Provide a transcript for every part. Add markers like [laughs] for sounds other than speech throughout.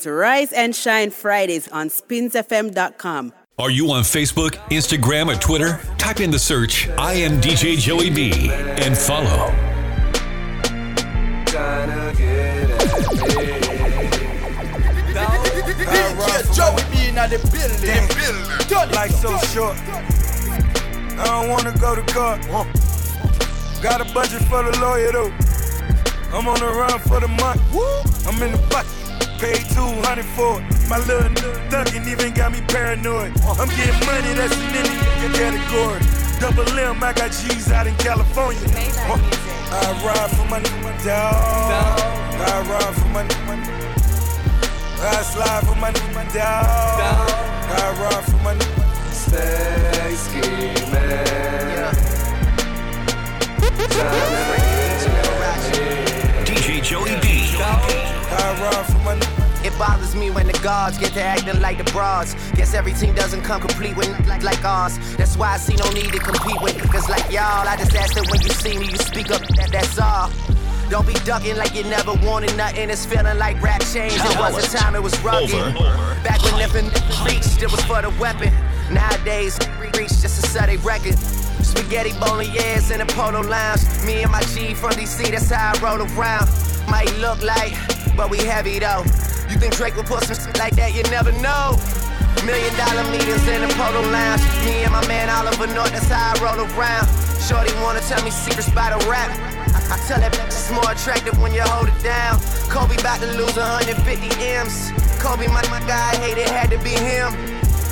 to Rise and Shine Fridays on spinsfm.com. Are you on Facebook, Instagram, or Twitter? Type in the search I am DJ Joey B and follow. Joey B in the building. Life so short. I don't wanna go to court. Got a budget for the lawyer though. I'm on the run for the month. I'm in the bucket. Paid 200 for it. My little thuggin' even got me paranoid. I'm getting money that's in any category. Double M, I got G's out in California. I ride for my dog. I ride for my I slide for my dog. I ride for my Stay scheming. DJ Joey B. I ride for my It bothers me when the guards get to acting like the broads. Guess every team doesn't come complete with like, like ours. That's why I see no need to compete with niggas like y'all. I just ask that when you see me, you speak up, that, that's all. Don't be ducking like you never wanted nothing. It's feeling like rap changed. It was a time it was rugged. Back when if reached, it was for the weapon. Nowadays, reach just to sell a record. Spaghetti bolognese in a polo lounge. Me and my G from DC, that's how I roll around. Might look like, but we heavy though. Think Drake would put some shit like that? You never know. Million dollar meetings in a polo lounge. Me and my man Oliver North, that's how I roll around. Shorty wanna tell me secrets by the rap. I, I tell that bitch it's more attractive when you hold it down. Kobe about to lose 150 M's. Kobe, my, my guy, hate it had to be him.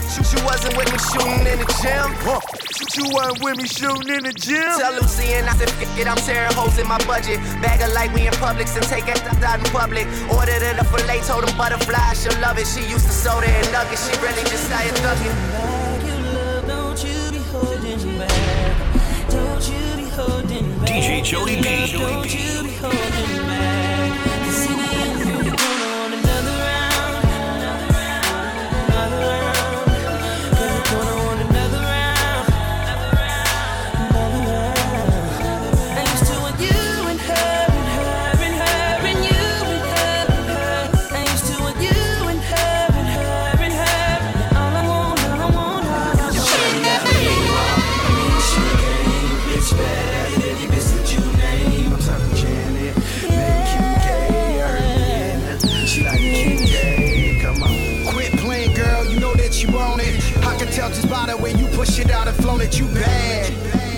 Shoot, you wasn't with me shooting in the gym. Huh. Shoot, you wasn't with me shooting in the gym. Tell Lucy and I said, "F- it, I'm tearing holes in my budget. Bag of light, we in Publix and take it out in public. Ordered it a fillet, told him butterfly, she'll love it. She used to soda and nuggets, she really just started thugging. Don't you be holding back. Push it out and flow that you bad.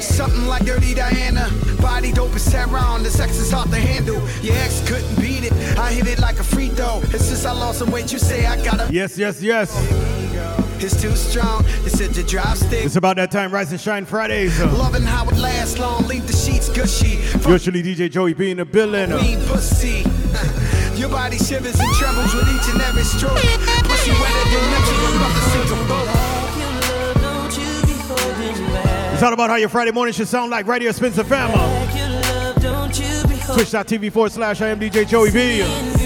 Something like Dirty Diana. Body dope as Sarah The sex is hard to handle. Your ex couldn't beat it. I hit it like a free throw. And since I lost some weight, you say I gotta. Yes, yes, yes. It's too strong. It's a drop stick. It's about that time, Rise and Shine Fridays. Uh, Loving how it lasts long. Leave the sheets gushy. Usually DJ Joey B in the building. Mean pussy. [laughs] Your body shivers and trembles with each and every stroke. Pussy wetter than never. I'm about to sing It's all about how your Friday morning should sound like Radio Spencer Fama. Back your love, don't you be holding Twitch.tv forward slash I am DJ Joey B.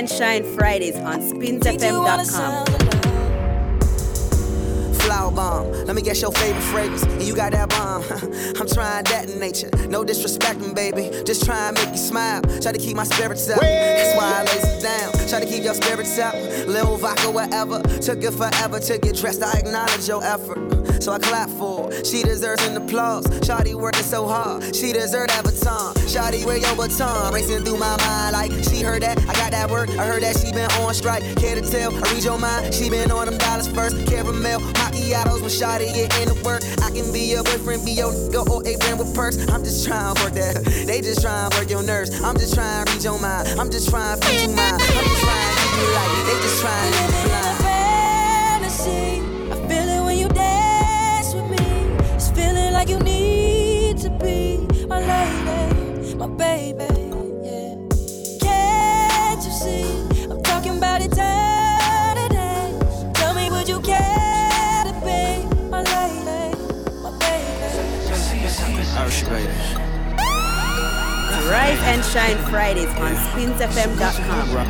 and Shine Fridays on spinsfm.com. Flower bomb, let me guess your favorite fragrance. And you got that bomb. [laughs] I'm trying that in nature. No disrespecting, baby. Just try and make you smile. Try to keep my spirits up. That's why I lays down. Try to keep your spirits up. Lil vodka, whatever. Took it forever to get dressed. I acknowledge your effort. So I clap for her. She deserves an applause. Shawty working so hard. She deserves that baton. Shawty wear your baton. Racing through my mind like she heard that. I got that work. I heard that she been on strike. Care to tell? I read your mind. She been on them dollars first. Caramel macchiatos when Shawty get into work. I can be your boyfriend, be your nigga or a friend with perks. I'm just trying to work that. They just trying to work your nerves. I'm just trying to read your mind. I'm just trying to feed you mine. I'm just trying to keep you light. They just trying to you blind. fantasy. I feel it when you dance with me. It's feeling like you need to be my lady, my baby. Yeah. Can't you see? I'm talking about eternity. Shine Fridays on spinsfm.com. Rock.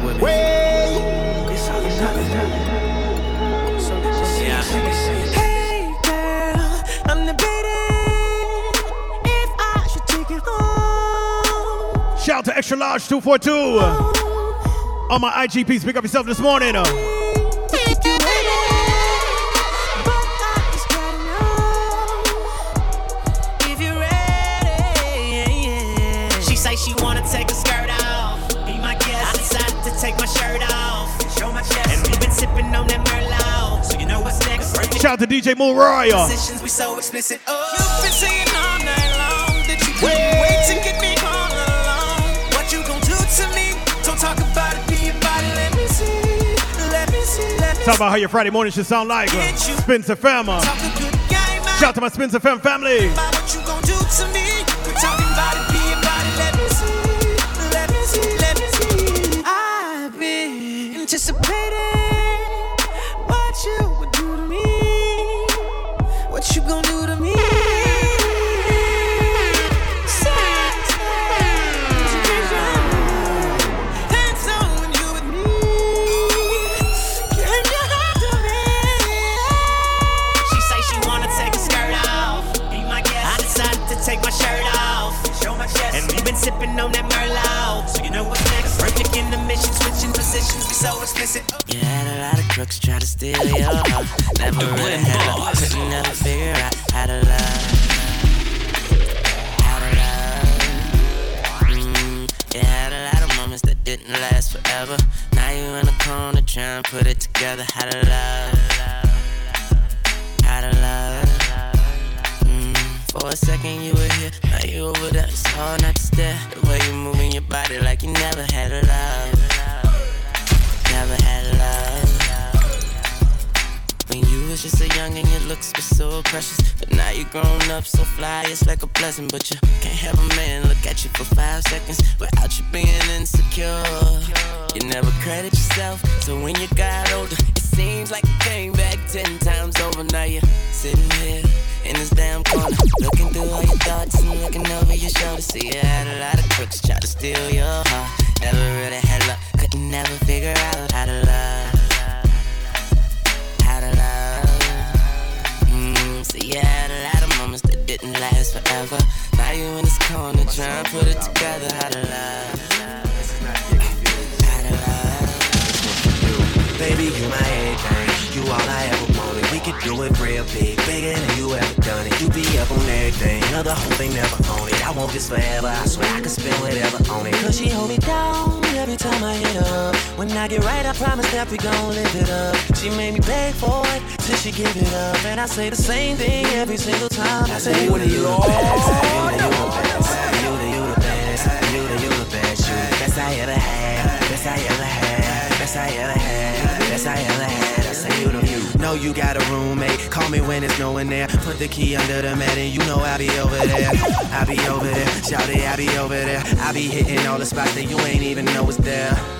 Hey girl, I'm debating if I should take it home. Shout out to Extra Large 242. On my IGP, speak up yourself this morning. Uh. Sipping on that Merlot. So you know what's next. Shout out to DJ Mulroy. Positions we so explicit. Oh, you've been saying all night long that you couldn't wait to get me all alone. What you gon' do to me? Don't talk about it, be about it. Let me see. Let me see. Let me Talk about how your Friday morning should sound like. Uh. Spencer Fam. Uh. talk a good game. Shout out to my Spencer Fam family. So explicit. You had a lot of crooks try to steal your heart. Never really had luck, couldn't never figure out how to love. How to love. Mm, you had a lot of moments that didn't last forever. Now you in the corner trying to put it together. How to love. How to love. For a second you were here, now you over there. It's hard not to stare. The way you moving your body like you never had a love. Never had love. When you was just a young and your looks were so precious. But now you grown up so fly, it's like a blessing. But you can't have a man look at you for five seconds without you being insecure. You never credit yourself, so when you got older, it seems like you came back ten times over. Now you're sitting here in this damn corner, looking through all your thoughts and looking over your shoulder. See, you had a lot of crooks try to steal your heart. Never really had luck, couldn't never figure out how to love. How to love. Mm, so you had a lot of moments that didn't last forever. Now you in this corner trying to put it together. How to love. Baby, you my everything. You all I ever wanted. We could do it real big, bigger than you ever done it. You be up on everything, other whole thing never own it. I want this forever. I swear I could spend whatever on it. Cause she hold me down every time I hit up. When I get right, I promise that we gon' live it up. She made me beg for it till she give it up. And I say the same thing every single time. I say, You the, you the. You the, the. You the, the. You the, the. You the best I ever had. Best I ever had. Best I ever had. Best I ever had. I say you the you. Know you got a roommate. Call me when there's no one there. Put the key under the mat and you know I'll be over there. I'll be over there. Shout it, I'll be over there. I'll be hitting all the spots that you ain't even know is there.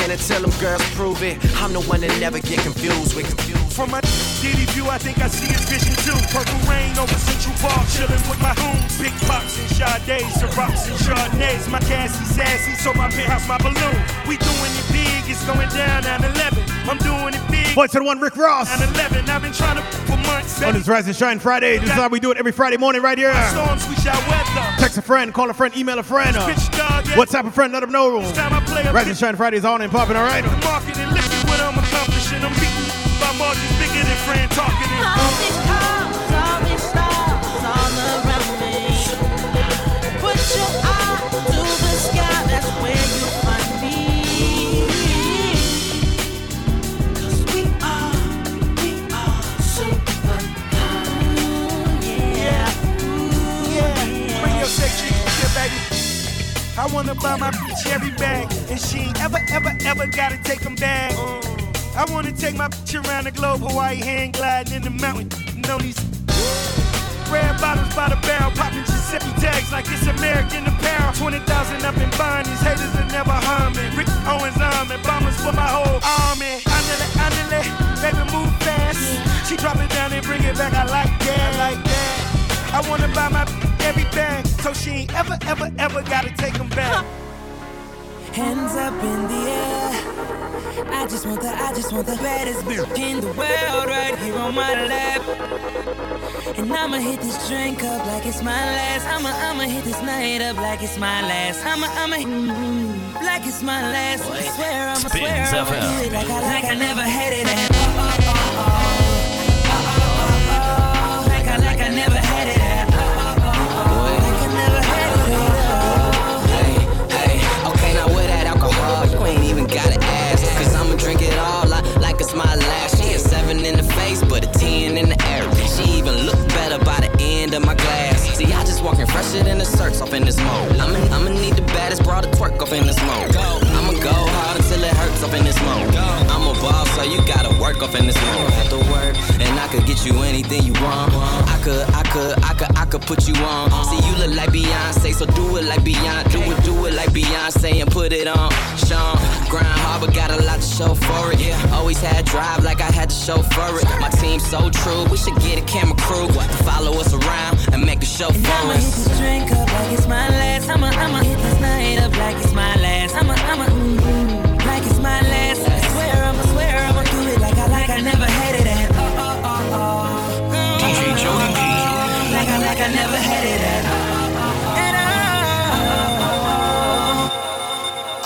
And until them girls prove it, I'm the one that never get confused with confused. From my DD view, I think I see his vision too. Purple rain over Central Park, chilling with my hoons. Big pops and Sade, Cirocs and Chardonnays. My gassy sassy, so my penthouse, my balloon. We doing it big, it's going down 9-11. I'm doing it big. Voice of the one, Rick Ross. 9-11, I've been trying to for months. On this Rise and Shine Friday. This is how we do it every Friday morning right here. Storms we shall weather. Text a friend, call a friend, email a friend. Uh, WhatsApp a friend, let them know. Rise and Shine Friday is on and popping, all right? The market and look at what I'm accomplishing. I'm beating by margins bigger than friend talking. I wanna buy my bitch every bag, and she ain't ever, ever, ever gotta take them back. I wanna take my bitch around the globe, Hawaii hand gliding in the mountain. Know these red bottles by the barrel, popping Giuseppe tags like it's American apparel. 20,000 up in bond, these haters are never me. Rick Owens arm and bombers for my whole army. Andale, andale, baby move fast. She drop it down and bring it back, I like that, I like that. I wanna buy my everything, so she ain't ever, ever, ever gotta take them back. Hands up in the air. I just want the, I just want the baddest bitch in the world right here on my lap. And I'ma hit this drink up like it's my last. I'ma, I'ma hit this night up like it's my last. I'ma, I'ma, mm, like it's my last. I swear, I'ma swear, I'ma do it like I, like I never had it. at. Ten in the air. She even look better by the end of my glass. See, I just walking fresher than the search off in this mode. I'ma, I'ma need the baddest broad to twerk off in this mode. Go it in this mode. I'm a boss, so you gotta work off in this mode. Have to work, and I could get you anything you want. I could, I could, I could, I could put you on. See, you look like Beyonce, so do it like Beyonce. Do it, do it like Beyonce and put it on. Sean, grind hard, but got a lot to show for it. Always had drive like I had to show for it. My team's so true, we should get a camera crew to follow us around and make a show And for I'ma hit us. this drink up like it's my last. I'ma, I'ma hit this night up like it's my last. I'ma, I'ma,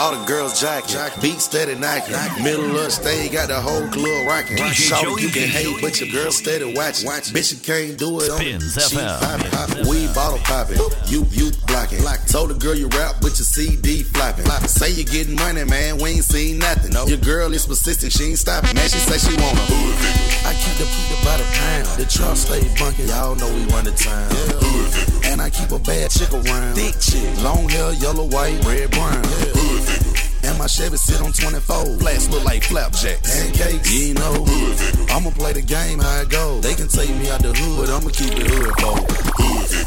All the girls jacking, beat steady knocking. Middle of the stage, got the whole club rocking. DJ Shout you can hate, but your girl steady watching. Bitch, you can't do it on Spins She FM. poppin', poppin', weed bottle popping. You, you blocking. Told the girl you rap, but your CD flopping. Say you getting money, man, we ain't seen nothing. Your girl is persistent, she ain't stopping. Man, she say she want a I keep the keep the by the pound. The truck stay bunking, y'all know we run the town. And I keep a bad chick around. Thick chick, long hair, yellow, white, red, brown it. And my Chevy sit on 24. Flats look like flapjacks. Pancakes, you know. I'ma play the game how it goes. They can take me out the hood, but I'ma keep it hood for.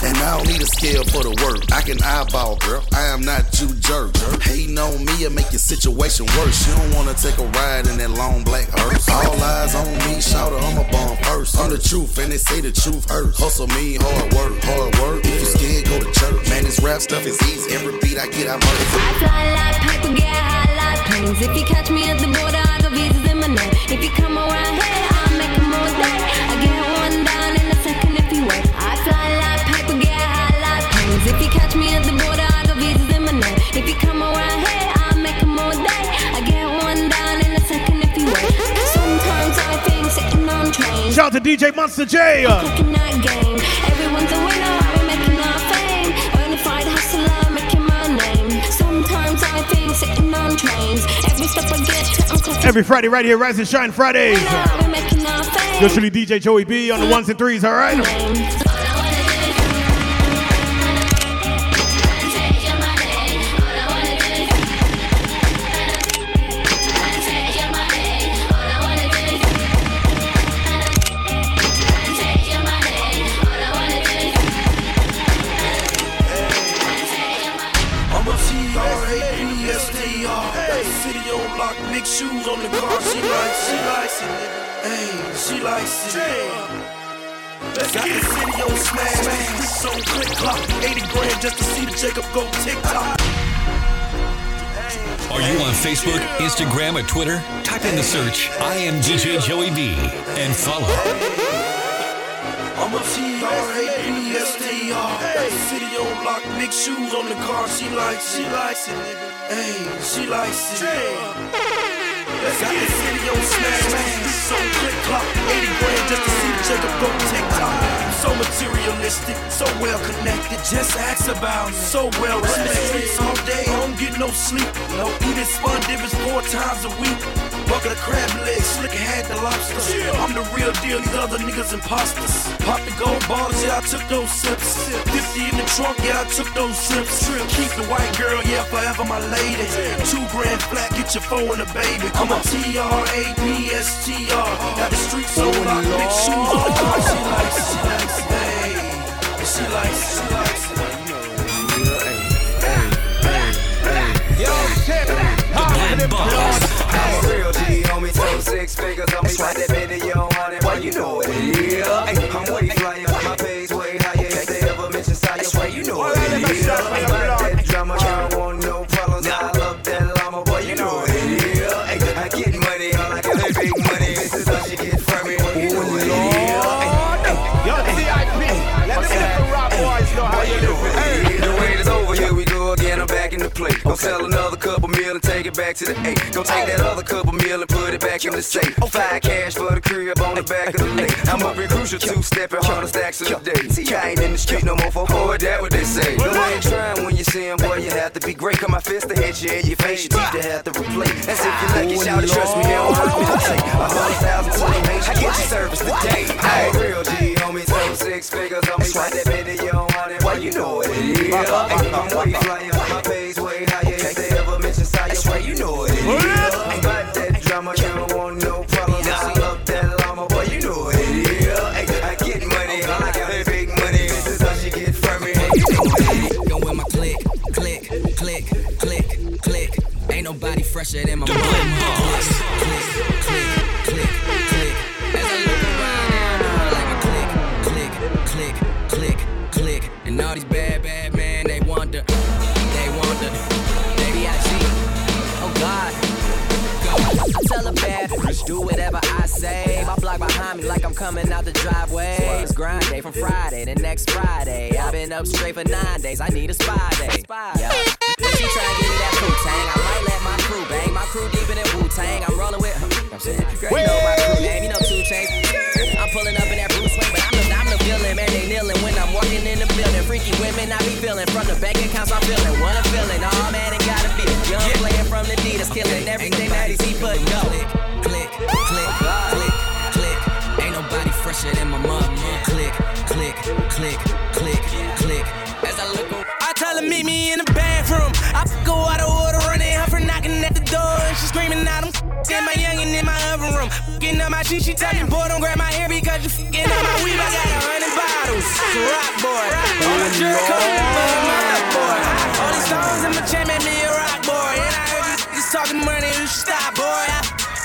And I don't need a scale for the work. I can eyeball, girl. I am not you jerk. Hating on me will make your situation worse. You don't wanna take a ride in that long black hearse. All eyes on me, shout I'm a bomb first. I'm the truth, and they say the truth hurts. Hustle me, hard work, hard work. If you scared, go to church. Man, this rap stuff is easy. Every beat I get, I murder. I fly like paper, get high like. If you catch me at the border, I got visas in my name. If you come around here, I'll make a more day. I get one down in a second if you wait. I fly like paper, get high like. If you catch me at the border, I got visas in my name. If you come around here, I'll make a more day. I get one down in a second if you wait. Sometimes I think sitting on trains. Shout out to DJ Monster J. Every step I get to, I'm cooking. Every Friday, right here, Rise and Shine Fridays. We're making our fame. Yours truly, DJ Joey B on the ones and threes, all on the car. She likes, she likes it. Hey, she likes it. Let's got the city on smash, smash. on click clock. 80 grand just to see the Jacob go tick-tock. Are you on Facebook, Instagram, or Twitter? Type in the search I am DJ Joey B and follow. I'm a T-R-A-P-S-T-R. Got city on lock, big shoes on the car. She likes, she likes it. nigga. Hey, she likes it. Got the city on smash, on click clock. 80 grand just to see Jacob go tick-tock. So materialistic, so well connected. Just ask about it. So well respected. Streets all day, don't get no sleep. No eating spun divots four times a week. Bucket of crab legs, slicker had the lobster. I'm the real deal, these other niggas imposters. Pop the gold bottles, yeah, I took those sips. 50 in the trunk, yeah, I took those sips. Keep the white girl, yeah, forever my lady. Two grand flat, get your phone and a baby. I'm a T-R-A-P-S-T-R. Got the streets so locked, big shoes on. She likes, she likes, hey. She likes, she likes. Yo, shit. I'm real G, homie, so six figures on me like that video on it. Well, you know it. Yeah. Hey, I'm way flyer, my pay's way higher. If they ever mention Saya, well, you know it. Yeah. The plate. Sell another couple meal and take it back to the eight. Go take that other couple meal and put it back in the safe. Five cash for the crib on the back of the lake. I'm up in crucial two stepping hundred stacks of the day. See, I ain't in the street no more for boy, that what they say. No ain't trying when you see him, boy, you have to be great. Cut my fist to hit you in your face, your teeth to have to replace. That's if you lucky, shout it, trust me, they don't me to take. A hundred thousand to the nation, I get your service today. Hey, real G, homie, so six figures on me, like that video on it. Well, you know it. Yeah, Hey, I'm way flyer, my pay's fresher than my mama. Click, click, click, click, click. As I look around now, I like my click, click, click, click, click. And all these bad, bad men, they wonder, they wonder. Baby, I cheat. Oh God. Go. I tell a bad do whatever I say. My block behind me like I'm coming out the driveway. It's grind day from Friday to next Friday. I've been up straight for nine days. I need a spy day. Yeah. She tryna give me that Wu Tang. I might crew bang. My crew deep in that Wu Tang. I'm rolling with. I'm saying, girl, you know my crew name. You know two chains. I'm pulling up in that Bruce Wayne, but I'm the, I'm the villain, man. They kneeling when I'm walking in the building. Freaky women, I be feeling from the bank accounts. I'm feeling what I'm feeling. Oh man, it gotta be young player from the D that's killing everything that he's he put go. Click, click, click, click, click. Ain't nobody fresher than my mom. Click, click, click, click, click. As I look up my shit, she tell me, boy, don't grab my hair because you f***ing up my weave. I got a hundred bottles. Rock boy. All my jerk my rock boy. All these stones in my chain made me a rock boy. And I heard you talking money, you should stop, boy. I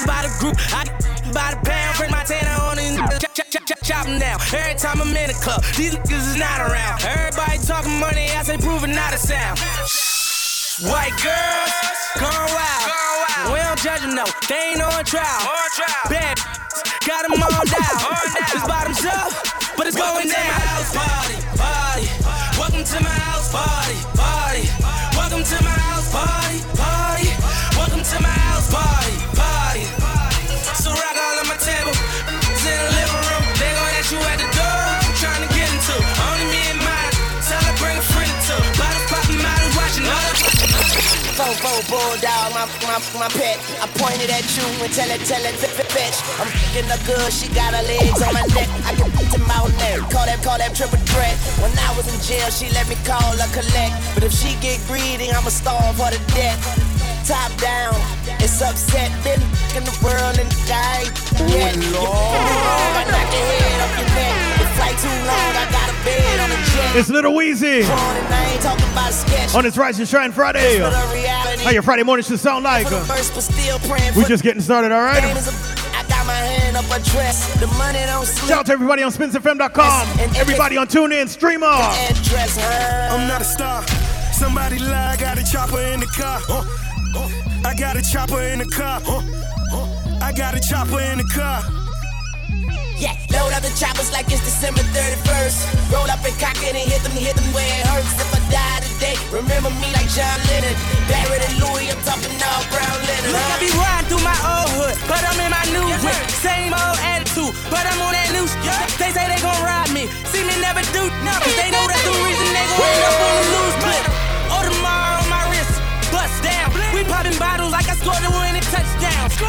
by the group, I by the pound, bring my tanner on and chop, chop, chop, chop, chop 'em down. Every time I'm in the club, these niggas is not around. Everybody talking money, I say proving not a sound. White girls, gone wild. We don't judge them, no, they ain't on trial. Bad, got them all down. It's bottoms up, but it's going down. my House party, party. Welcome to my house party, party. Welcome to my house party. Fofo bulldog, my, my, my pet. I pointed at you and tell it, tell it, bitch. I'm fucking her good, she got her legs on my neck. I can put them out there. Call that, call that triple threat. When I was in jail, she let me call her collect. But if she get greedy, I'ma starve her to death. Top down, it's upset. Been in the world and die. Yeah, you get me wrong, I knock your head off your neck. The flight too long, I got a bed on the jet. It's Lil Weezy And I ain't talking about a sketch. on this Rise and Shine Friday. But. How your Friday morning should sound like. For uh? first, but still praying We for just getting started, all Game right? is a- I got my hand up a dress. The money don't sleep. Shout out to everybody on spinsfm.com. Everybody on TuneIn, Streamer. Address, I'm not a star. Somebody lie, I got a chopper in the car. I got a chopper in the car. I got a chopper in the car. Yeah, load up the choppers like it's December 31st. Roll up and cock it and hit them, hit them where it hurts. If I die today, remember me like John Lennon. Barrett and Louis, I'm talking all brown linen. Look, I be riding through my old hood, but I'm in my new whip. Same old attitude, but I'm on that new shit. They say they gon' ride me, see me never do nothing. They know that's the reason they gon' end up on the loose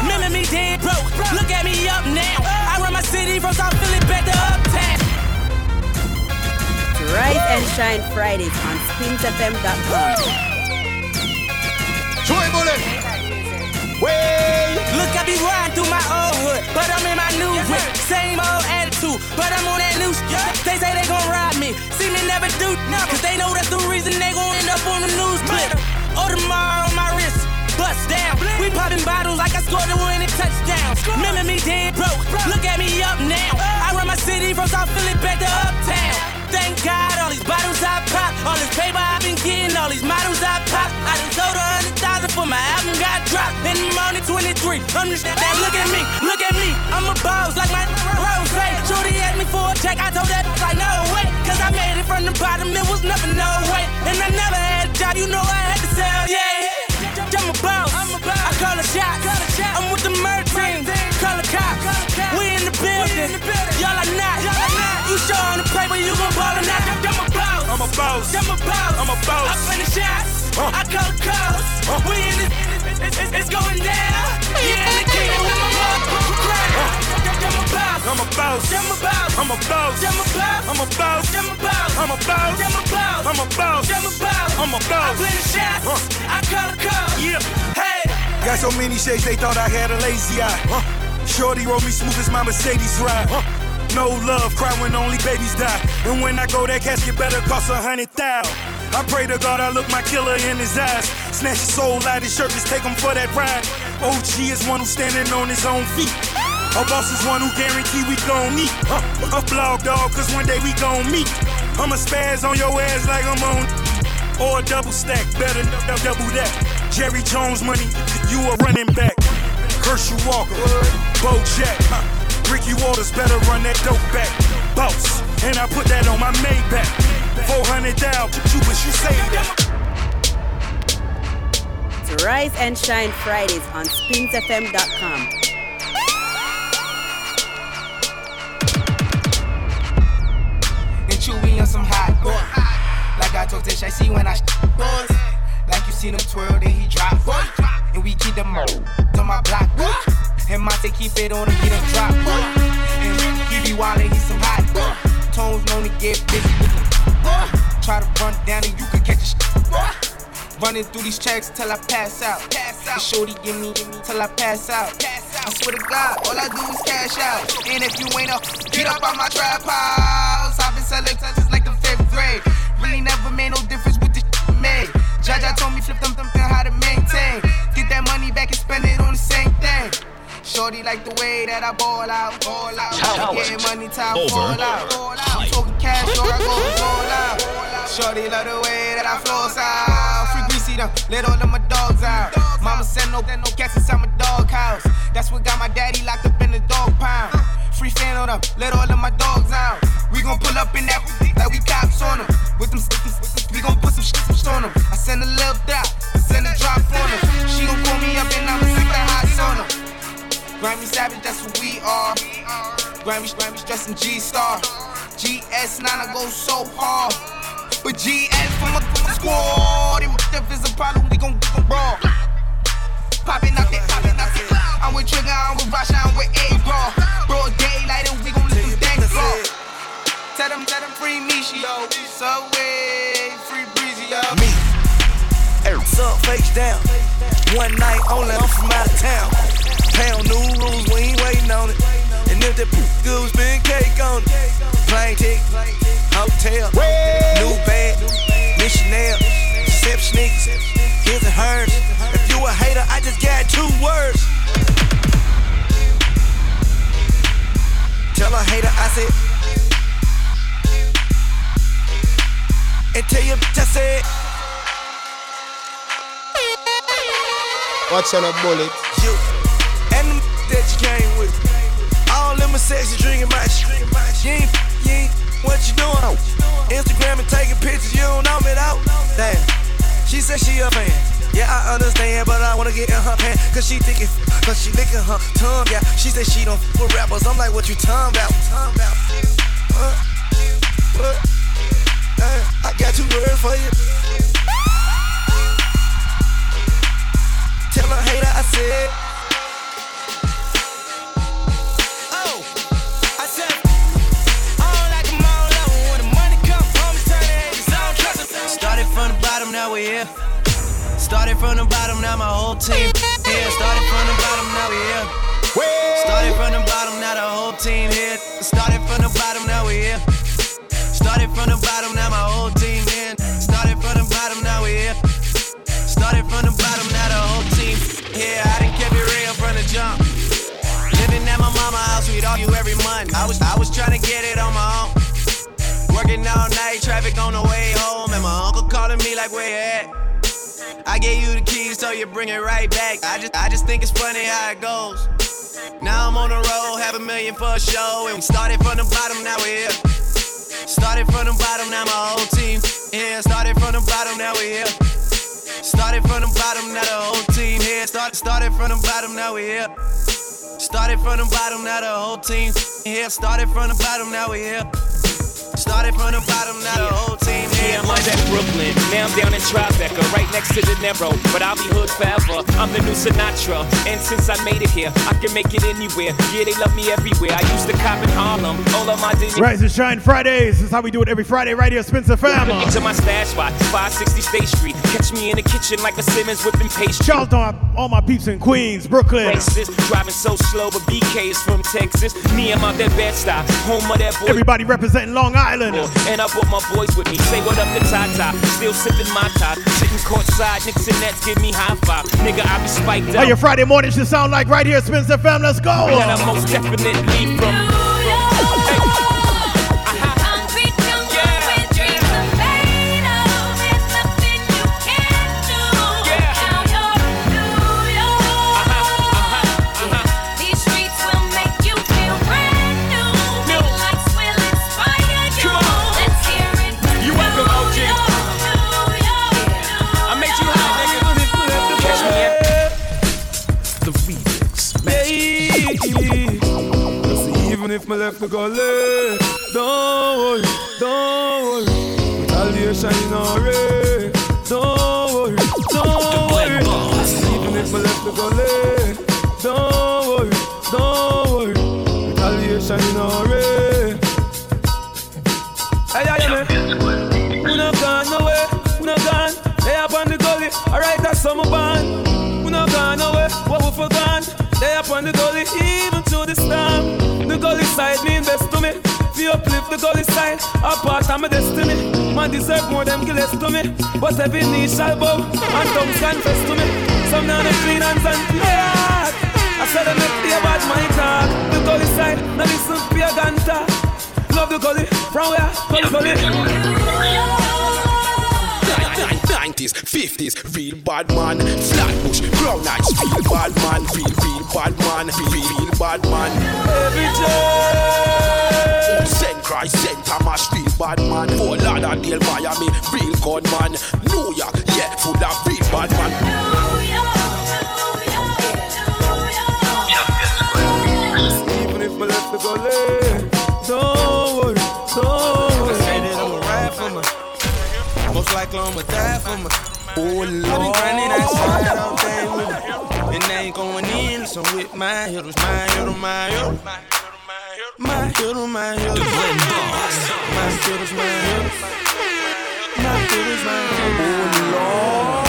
Remember me dead broke. Look at me up now. I run my city from South Philly back to uptown. Rise and Shine Fridays on spinsfm.com. Troy Bullet. Way. Look, I be riding through my old hood, but I'm in my new whip. Same old attitude, but I'm on that new shit. They say they gon' rob me, see me never do nothing. Cause they know that's the reason they gon' end up on the news clip. Audemars on my wrist, bust down. We popping bottles like I scored the winning touchdown. Remember me dead broke, look at me up now. Uh. I run my city from South Philly back to uptown. Thank God, all these bottles I pop, all this paper I've been getting, all these models I pop. I done sold a hundred thousand for my album got dropped. In the morning 23, I'm just now look at me, look at me. I'm a boss like my rose. Shorty asked me for a check, I told that like no way. Cause I made it from the bottom, it was never no way. And I never had a job, you know I had boss, I'm a boss. I'm a boss, I'm a boss. I finish shots, I call the calls. We in the, it's, it's, it's going down. Yeah, in the kingdom, I'm a boss. I'm a boss, I'm a boss. I'm a boss, I'm a boss. I'm a boss, I'm a boss. I'm a boss, I'm a boss. I'm a boss, I'm a boss. I'm a boss, I'm a I boss. finish shots, I call the calls. Yeah. Hey. Got so many shades they thought I had a lazy eye. Shorty roll me smooth as my Mercedes ride. No love, cry when only babies die. And when I go, that casket better cost a hundred thousand. I pray to God I look my killer in his eyes. Snatch his soul out his shirt, just take him for that ride. OG is one who's standing on his own feet. A boss is one who guarantee we gon' meet. A blog dog, cause one day we gon' meet. I'ma spaz on your ass like I'm on. Or a double stack, better double that. Jerry Jones money, you a running back. Herschel Walker, Bo Jack. Ricky Watters better run that dope back. Boss, and I put that on my Maybach. 400 down, you wish you saved that. It's Rise and Shine Fridays on spinsfm.com. and chewy on some hot boy. Like I told Tish, I see when I sh- boys. Like you see them twirl, then he drop. Boy. And we keep them on my block. Boy. And Monte keep it on him, he done drop. And he be wildin', he some hot. Tones known to get busy with. Boy. Try to run down and you can catch a sh-. Running through these checks till I pass out. Pass out. The shorty give me till I pass out. pass out. I swear to God, all I do is cash out. And if you ain't up, get up on my trap house. I've been selling since like the fifth grade. Really never made no difference with the shit made. Jaja told me flip them, them, them how to maintain. Get that money back and spend Shorty like the way that I ball out, ball out. Talent Getting money, time over fall out. I'm talking cash, so I go fall out. Shorty love the way that I flows out. Free greasy them, let all of my dogs out. Mama said no, no cats inside my dog house. That's what got my daddy locked up in the dog pound. Free fan on them, let all of my dogs out. We gon' pull up in that like we cops on them. With them, with them, with them we gon' put some shit on them. I send a little dot, send a drop on them. She gon' call me up and I'ma stick the hots on them. Grammy Savage, that's what we are. Grammy, Grammy dressing G Star. GS9, I go so hard. But GS from a, from a squad. If there's a problem, we gon' we gon' brawl. Popping out there, popping out there. I'm with Trigger, I'm with Rasha, I'm with A Ball. Broad daylight, and we gon' let them dance floor. Tell them, tell them free Mishi, yo. Subway, free Breezy, yo. Me. Up, face down? One night only, I'm from out of town. Pound new rules, we ain't waiting on it. And if that p- good, spin cake on it. Plane ticket, hotel, new bag, missionary, sip sneakers, his and hers. If you a hater, I just got two words. Tell a hater I said. And tell your bitch I said. Watch on a bullet. Sexy drinking my shit. You ain't, you ain't, what you doing? Instagram and taking pictures, you don't know me though. Damn. She said she a fan. Yeah, I understand, but I wanna get in her pants. Cause she thinking, cause she licking her tongue, yeah. She said she don't f with rappers. I'm like, what you talking about? What? What? Uh, I got two words for you. Tell a hater I said. Now we here. Started from the bottom, now my whole team here. Started from the bottom, now we here. Started from the bottom, now the whole team here. Started from the bottom, now we here. Started from the bottom, now my whole team here. Started from the bottom, now we here. Started from the bottom, now the whole team here. I done kept it real from the jump. Living at my mama house, we'd argue every month. I was I was trying to get it on my own. Working all night, traffic on the way home, and my uncle calling me like, where you at? I gave you the keys, so you bring it right back. I just I just think it's funny how it goes. Now I'm on the road, have a million for a show, and we started from the bottom, now we're here. Started from the bottom, now my whole team here. Started from the bottom, now we're here. Started from the bottom, now the whole team here. Started started from the bottom, now we're here. Started from the bottom, now the whole team here. Started from the bottom, now we're here. Started from the bottom, now the whole team here. Yeah, I'm up at Brooklyn. Now I'm down in Tribeca, right next to De Niro. But I'll be hood forever. I'm the new Sinatra. And since I made it here, I can make it anywhere. Yeah, they love me everywhere. I used to cop in Harlem. All of my days. Rise and Shine Fridays. This is how we do it every Friday right here, Spencer Fam. Get to my stash spot, 560 State Street. Catch me in the kitchen like a Simmons whipping pastry. Shout out to all my peeps in Queens, Brooklyn. Racist, driving so slow, but BK is from Texas. Me, I'm out that bed stop, home of that boy. Everybody representing Long Island. And I brought my boys with me. Say what up to Tata. Still sipping my top. Sitting courtside, Knicks and Nets give me high five. Nigga, I be spiked How out. your Friday morning should sound like right here, Spencer Fam. Let's go. And I most definitely from. Left to go left, don't worry, don't worry. Retaliation in our way. Don't worry, don't worry. Even if my left to go left, side mean best to me. Fi uplift the gully side, a part of my destiny. Man deserve more than give less to me. But every knee shall bow, and tongues confess to me. Some now they clean hands and hard. I said I'm not about my talk. The gully side, now listen to your gun. Love the gully, from where? Gully, gully. 90s, 50s, real bad man. Flatbush, ground nights, real bad man. Real, real bad man. Real, real bad man. Every day. Send Christ, send Thomas, real bad man. Fort Lauderdale, Miami, real gun man. New York, yeah, full of real bad man. Most I'ma die for my. Oh Lord. I've been grinding outside all day with me. And they ain't going in, so with my hitters, my hitter, my hitter. My hitter, my hitter. My hitters, my hitters. My hitters, my hitters. Oh Lord,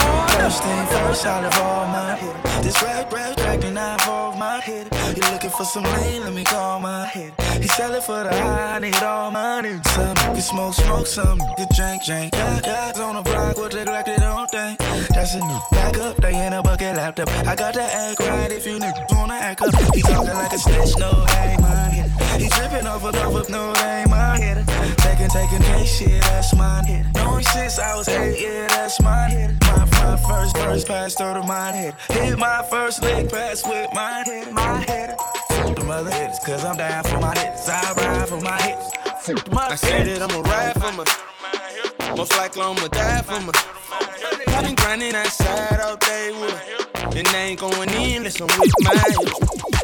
first thing first, I all my hitters. This rap, rap, track, and I involve my head. You looking for some lane? Let me call my head. He selling for the high, I need all niggas. Some can smoke, smoke, some can drink, drink. Yeah, guys on the block will take like they don't think. That's a new back up, they in a bucket laptop. I got to act right if you niggas wanna act up. He talking like a snitch, no, that ain't. He tripping off a cover, no, that ain't my hitter. Taking, taking, hey, shit, that's mine. Knowing since I was eight, yeah, that's mine. My, my first verse pass through to mine hitter. Hit my first leg pass with mine hitter, my. Fuck the mother hitters, cause I'm down for my hitters. I ride for my hitters. Fuck the mother I say that I'ma ride for my. Most likely I'ma die for my. I've been grinding outside all day with. And they ain't going in unless I'm with my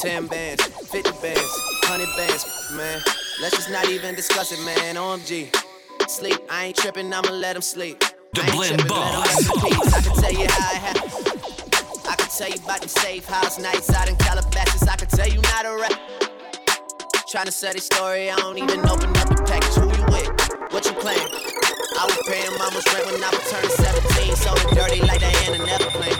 10 bands, 50 bands, 100 bands, man. Let's just not even discuss it, man. OMG. Sleep, I ain't tripping, I'ma let him sleep. The Blend Boss. rest in peace. I can tell you how it happened. I can tell you about them safe house nights out in Calabasas. I can tell you not a rap. Tryna sell this story, I don't even open up the package. Who you with? What you claim? I was paying mama's rent when I was turning 17. So dirty like Diana never played.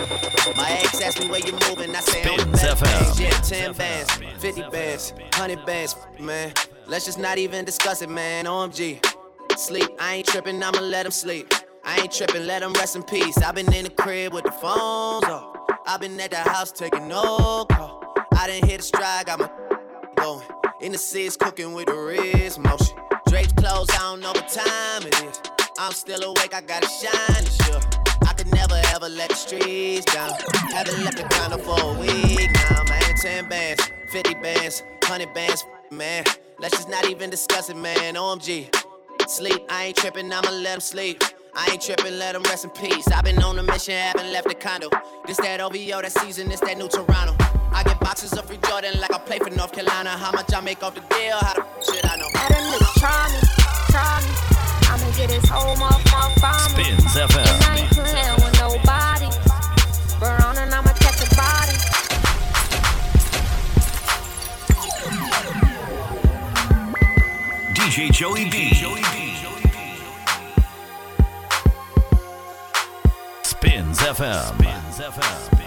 My ex asked me where you moving, I say I'm back. Yeah, 10 bands, 50 bands, 100 bands, man. Let's just not even discuss it, man. OMG. Sleep, I ain't tripping, I'ma let him sleep. I ain't tripping, let him rest in peace. I've been in the crib with the phones off. I've been at the house taking no call. I didn't hit a stride, got my going. In the seats, cooking with the wrist motion. Drapes closed, I don't know what time it is. I'm still awake, I gotta shine year. I could never ever let the streets down. Haven't left the condo for a week now, man. 10 bands, 50 bands, 100 bands, man. Let's just not even discuss it, man. OMG. Sleep, I ain't tripping, I'ma let him sleep. I ain't tripping, let him rest in peace. I've been on a mission, haven't left the condo. This that OVO, that season, this that new Toronto. I get boxes of free Jordan like I play for North Carolina. How much I make off the deal, how the shit I know. Let a nigga try. I'ma get his whole motherfucker from. Spins FM. And I ain't playing with nobody. Burn and I'ma catch a body. DJ Joey B. Joey B. Spins FM. Spins FM.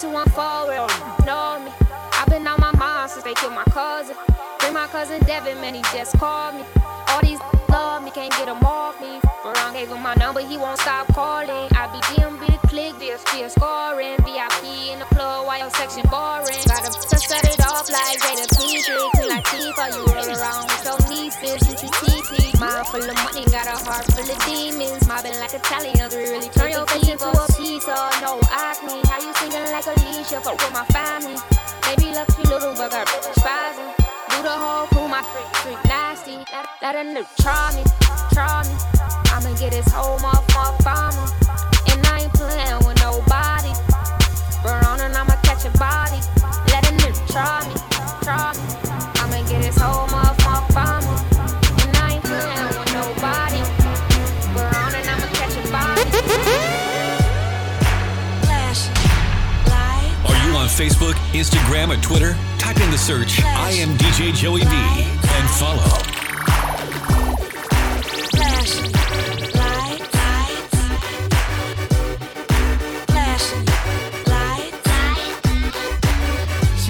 to one forward. Know me. I've been on my mind since they killed my cousin. Then my cousin Devin, man, he just called me. All these love me, can't get them off me. Wrong gave him my number, he won't stop calling. I be DM, be click, be a still scoring. VIP in the club, while your section boring. Gotta set it off like they the till I for you roll around mind full of money, got a heart full of demons. Mobbing like Italians, we really turn your face into a pizza. Oh, no acne, how you singing like Alicia? Fuck with my family. Baby, look, you little but got spazzing. Do the whole crew, my freak, freak nasty. Let, let a nigga try me, try me. I'ma get his whole motherfucker me. And I ain't playing with nobody. Burn on and I'ma catch a body. Let a nigga try me, try me. I'ma get his whole motherfucker from Are you on Facebook, Instagram, or Twitter? Type in the search I am DJ Joey B and follow.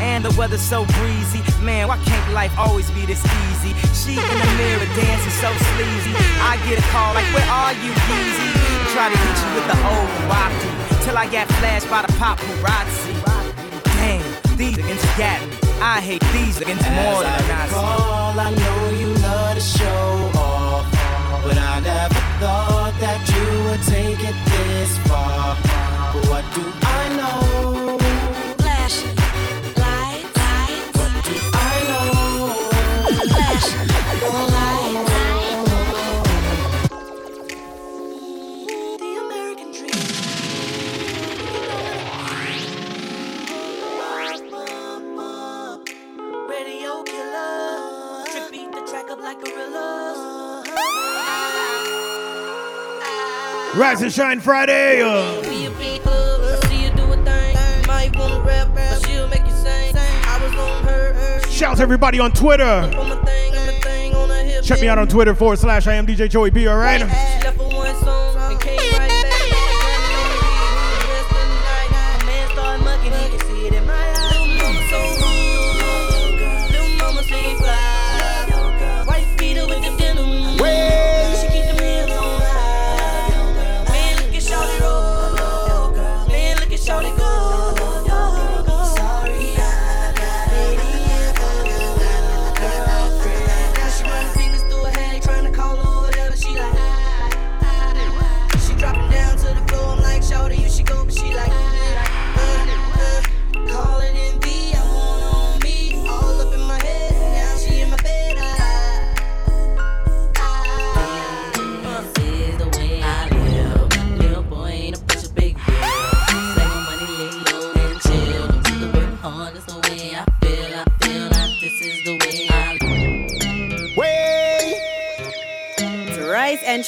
And the weather's so breezy. Man, why can't life always be this easy? She in the mirror dancing so sleazy. I get a call like, where are you, Yeezy? Try to hit you with the old wapty. Till I got flashed by the paparazzi. Damn, these against got me. I hate these against more than Nazi. Call, I know you Uh. I was on her, her. Shout out to everybody on Twitter. Check me out on Twitter forward slash I am DJ Joey B, alright?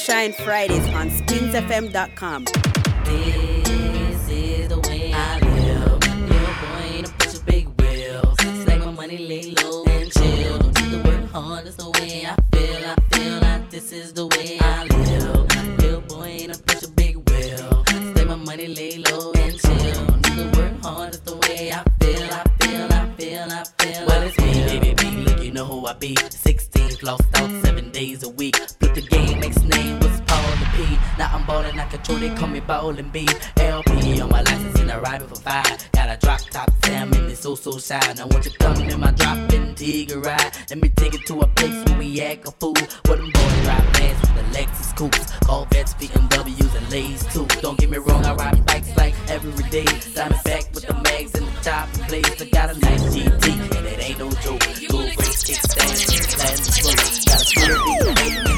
Shine Fridays on spinsfm.com. This is the way I live. Little boy ain't a bunch of big wheels. Stack my money, lay low and chill. Don't need to work hard, that's the way I feel. I feel like this is the way I live. Little boy ain't a bunch of big wheels. Stack my money, lay low and chill. Don't need to work hard, that's the way I feel. I feel, I feel, I feel. Well, it's me, baby, B. Look, you know who I be. 16, lost out seven days a week. Control, they call me ballin' B. LP on my license and I ride for five. Got a drop top Sam and it's so so shy. Now won't you come in my drop in Tiger ride? Let me take it to a place where we act a fool. Where them boys drive fast with the Lexus coupes, Corvettes, BMWs and Lays too. Don't get me wrong, I ride bikes like every day. Diamond back with the mags and the top blades. I got a nice GT and it ain't no joke. Go great kickstand, land slow. Got a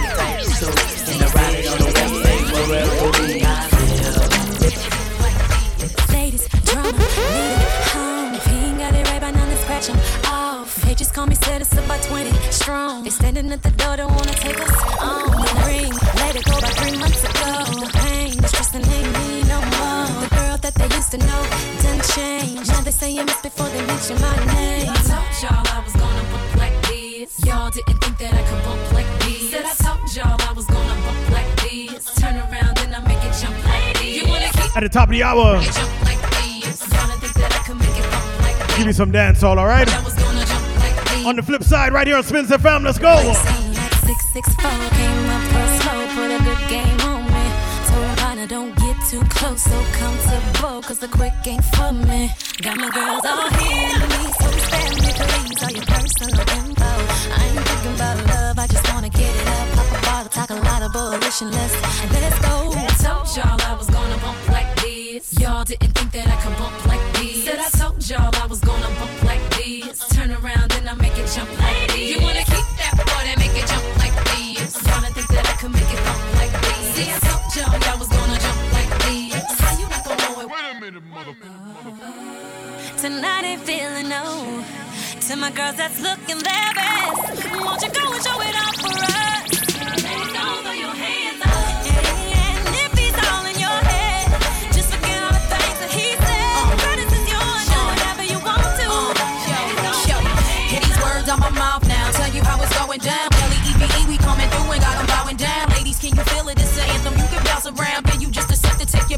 off. They just call me citizen by 20 strong. They standing at the door, don't wanna take us on. The ring, let it go by three months ago. The pain, the stress, and ain't me no more. The girl that they used to know done changed. Now they say you miss before they mention my name. I told y'all I was gonna bump like this. Y'all didn't think that I could bump like this. Said I told y'all I was gonna bump like this. Turn around and I make it jump like this. You wanna keep At the top of the hour, like this. Y'all think that I could make it bump like this. give me some dance all, all right? On the flip side, right here on Spins FM, let's go. Six six four came up real slow, put a good game on me. Told partner don't get too close, so comfortable, cause the quick ain't for me. Got my girls all here me, so stand me please, all your personal info. I ain't thinking about love, I just wanna get it up, pop a bottle, talk a lot of bullshit, and let's let's go. I told y'all I was gonna bump like this. Y'all didn't think that I could bump like this. Said I told y'all I was gonna bump Tonight ain't feeling no. To my girls that's looking their best, won't you go and show it off for us? Throw your hands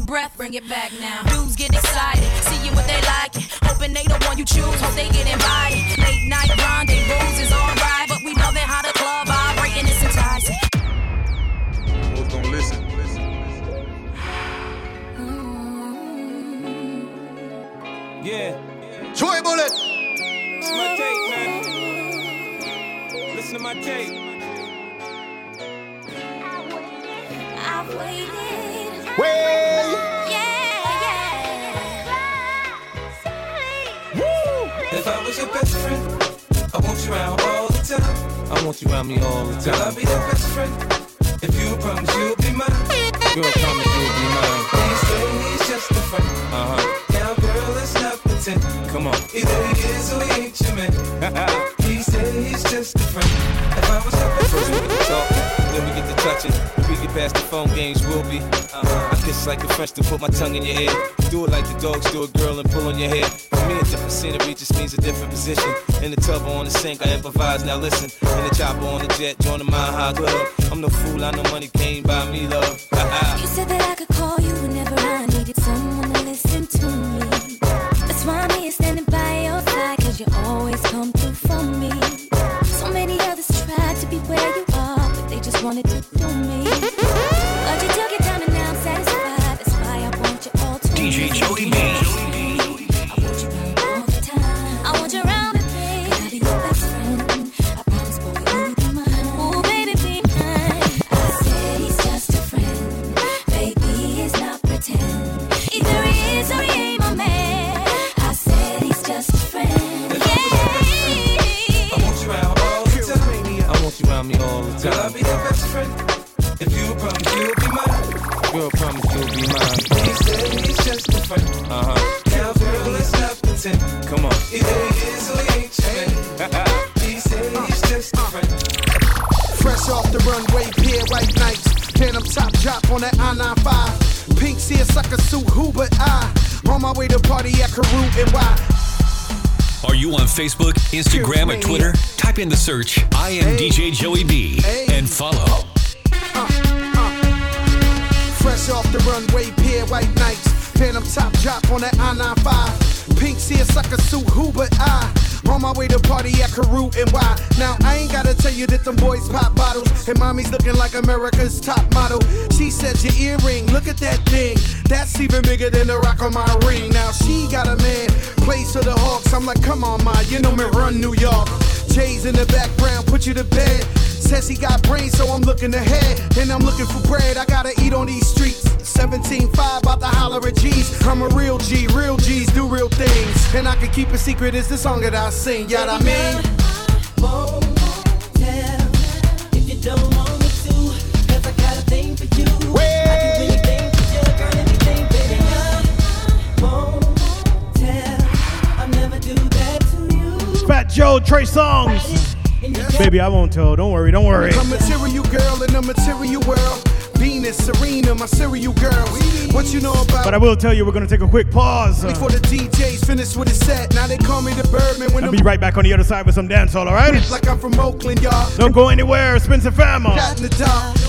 breath? Bring it back now. Dudes get excited, seeing what they like. Hoping they the one you choose. Hope they get invited. Late night rendezvous is alright, but we know that how the club vibrating is enticing. Who's gonna listen? Yeah. Joy Bullet. Listen to my tape, man. Listen to my tape. Your best friend, I want you around all the time. I want you around me all the Girl, I'll be your best friend. If you promise you'll be mine. Girl, promise you'll be mine. He say he's just a friend. Uh huh. Now, girl, let's not pretend. Come on. Either he is or he ain't your man. [laughs] Past the phone games, we'll be. Uh, I kiss like a French to put my tongue in your ear. Do it like the dogs do a girl and pull on your hair. For me, a different scenery just means a different position. In the tub or on the sink, I improvise. Now listen, in the chopper on the jet, join the Mile High Club. I'm no fool, I know money came by me, love. You said that I could call you whenever I needed someone Joey B. a friend. Uh huh. Now, let's not pretend. Come on. He is ain't your he he's just a friend. Fresh off the runway, pier nights. Phantom top drop on that I-95. Pink seersucker suit, who but I? On my way to party at Karoo and why? Are you on Facebook, Instagram, or Twitter? Type in the search I am DJ Joey B and follow. Fresh off the runway, pair white nights. Phantom top drop on that I-95. Pink seersucker suit, who but I? On my way to party at Karoo and why? Now I ain't gotta tell you that them boys pop bottles and mommy's looking like America's top model. She said your earring, look at that thing. That's even bigger than the rock on my ring. Now she got a man, plays for the Hawks. I'm like, come on, ma, you know me run New York. Jay's in the background, put you to bed. Says he got brains, so I'm looking ahead. And I'm looking for bread, I gotta eat on these streets. 17.5, about to holler at G's. I'm a real G, real G's do real things. And I can keep a secret, it's the song that I sing, yeah, I mean. If you don't want me to, 'cause I got a thing for you. I do anything for you, girl, anything, baby. I won't tell. I'll never do that to you. Fat Joe, Trey Songz. Baby, I won't tell. Don't worry, don't worry. Material girl in a material world. Venus, Serena, my serial girls. What you know about But I will tell you, we're gonna take a quick pause. Uh, Before the DJ's finish with his set, now they call me the Birdman when I'll be right back on the other side with some dancehall, alright? like I'm from Oakland, y'all. Don't go anywhere, Spins FM.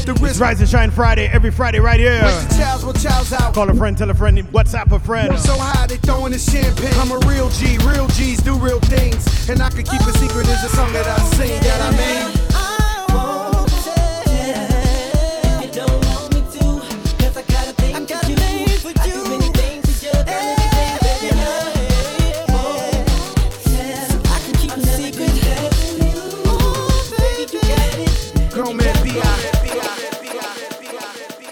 The It's. Rise and Shine Friday, every Friday right here. Child's well, child's out. Call a friend, tell a friend, WhatsApp a friend. So high they throwing the champagne. I'm a real G, real G's do real things, and I can keep a secret. It's a song that I sing that I mean.